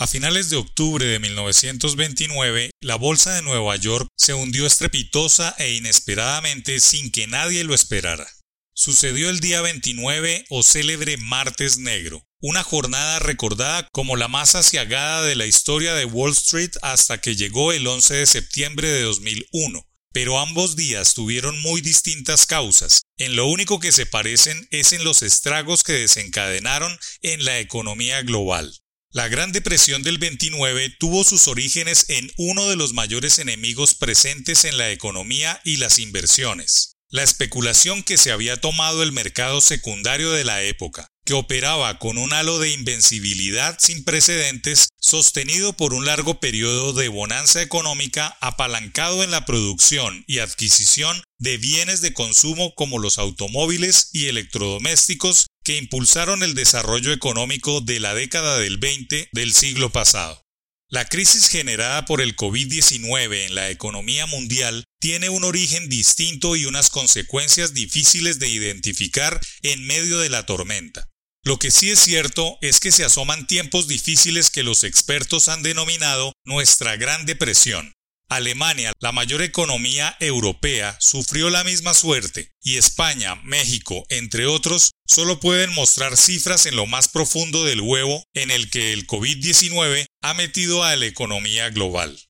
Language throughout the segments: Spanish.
A finales de octubre de 1929, la Bolsa de Nueva York se hundió estrepitosa e inesperadamente sin que nadie lo esperara. Sucedió el día 29 o célebre Martes Negro, una jornada recordada como la más asiagada de la historia de Wall Street hasta que llegó el 11 de septiembre de 2001. Pero ambos días tuvieron muy distintas causas. En lo único que se parecen es en los estragos que desencadenaron en la economía global. La Gran Depresión del 29 tuvo sus orígenes en uno de los mayores enemigos presentes en la economía y las inversiones, la especulación que se había tomado el mercado secundario de la época, que operaba con un halo de invencibilidad sin precedentes, sostenido por un largo periodo de bonanza económica apalancado en la producción y adquisición de bienes de consumo como los automóviles y electrodomésticos impulsaron el desarrollo económico de la década del 20 del siglo pasado. La crisis generada por el COVID-19 en la economía mundial tiene un origen distinto y unas consecuencias difíciles de identificar en medio de la tormenta. Lo que sí es cierto es que se asoman tiempos difíciles que los expertos han denominado nuestra Gran Depresión. Alemania, la mayor economía europea, sufrió la misma suerte, y España, México, entre otros, solo pueden mostrar cifras en lo más profundo del huevo en el que el COVID-19 ha metido a la economía global.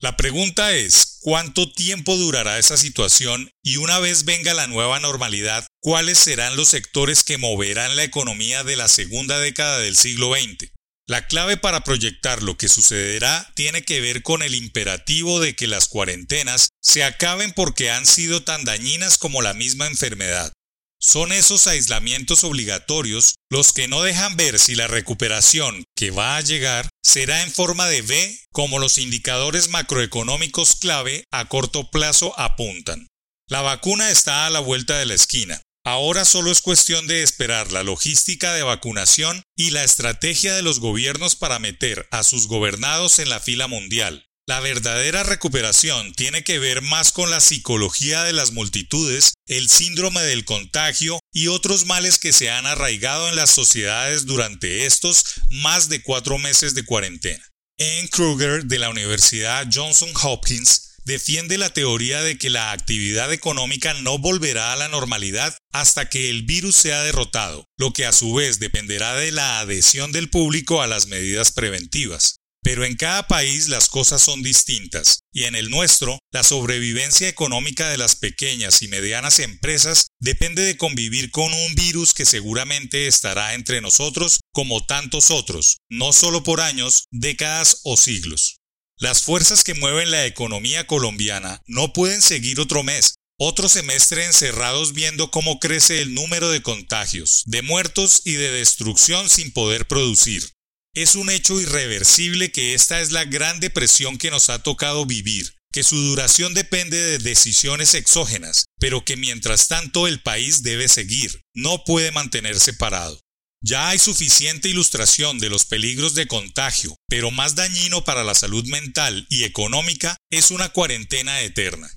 La pregunta es, ¿cuánto tiempo durará esa situación y una vez venga la nueva normalidad, cuáles serán los sectores que moverán la economía de la segunda década del siglo XX? La clave para proyectar lo que sucederá tiene que ver con el imperativo de que las cuarentenas se acaben porque han sido tan dañinas como la misma enfermedad. Son esos aislamientos obligatorios los que no dejan ver si la recuperación que va a llegar será en forma de V como los indicadores macroeconómicos clave a corto plazo apuntan. La vacuna está a la vuelta de la esquina. Ahora solo es cuestión de esperar la logística de vacunación y la estrategia de los gobiernos para meter a sus gobernados en la fila mundial. La verdadera recuperación tiene que ver más con la psicología de las multitudes, el síndrome del contagio y otros males que se han arraigado en las sociedades durante estos más de cuatro meses de cuarentena. Anne Kruger de la Universidad Johnson Hopkins defiende la teoría de que la actividad económica no volverá a la normalidad hasta que el virus sea derrotado, lo que a su vez dependerá de la adhesión del público a las medidas preventivas. Pero en cada país las cosas son distintas, y en el nuestro, la sobrevivencia económica de las pequeñas y medianas empresas depende de convivir con un virus que seguramente estará entre nosotros como tantos otros, no solo por años, décadas o siglos. Las fuerzas que mueven la economía colombiana no pueden seguir otro mes, otro semestre encerrados viendo cómo crece el número de contagios, de muertos y de destrucción sin poder producir. Es un hecho irreversible que esta es la gran depresión que nos ha tocado vivir, que su duración depende de decisiones exógenas, pero que mientras tanto el país debe seguir, no puede mantenerse parado. Ya hay suficiente ilustración de los peligros de contagio, pero más dañino para la salud mental y económica es una cuarentena eterna.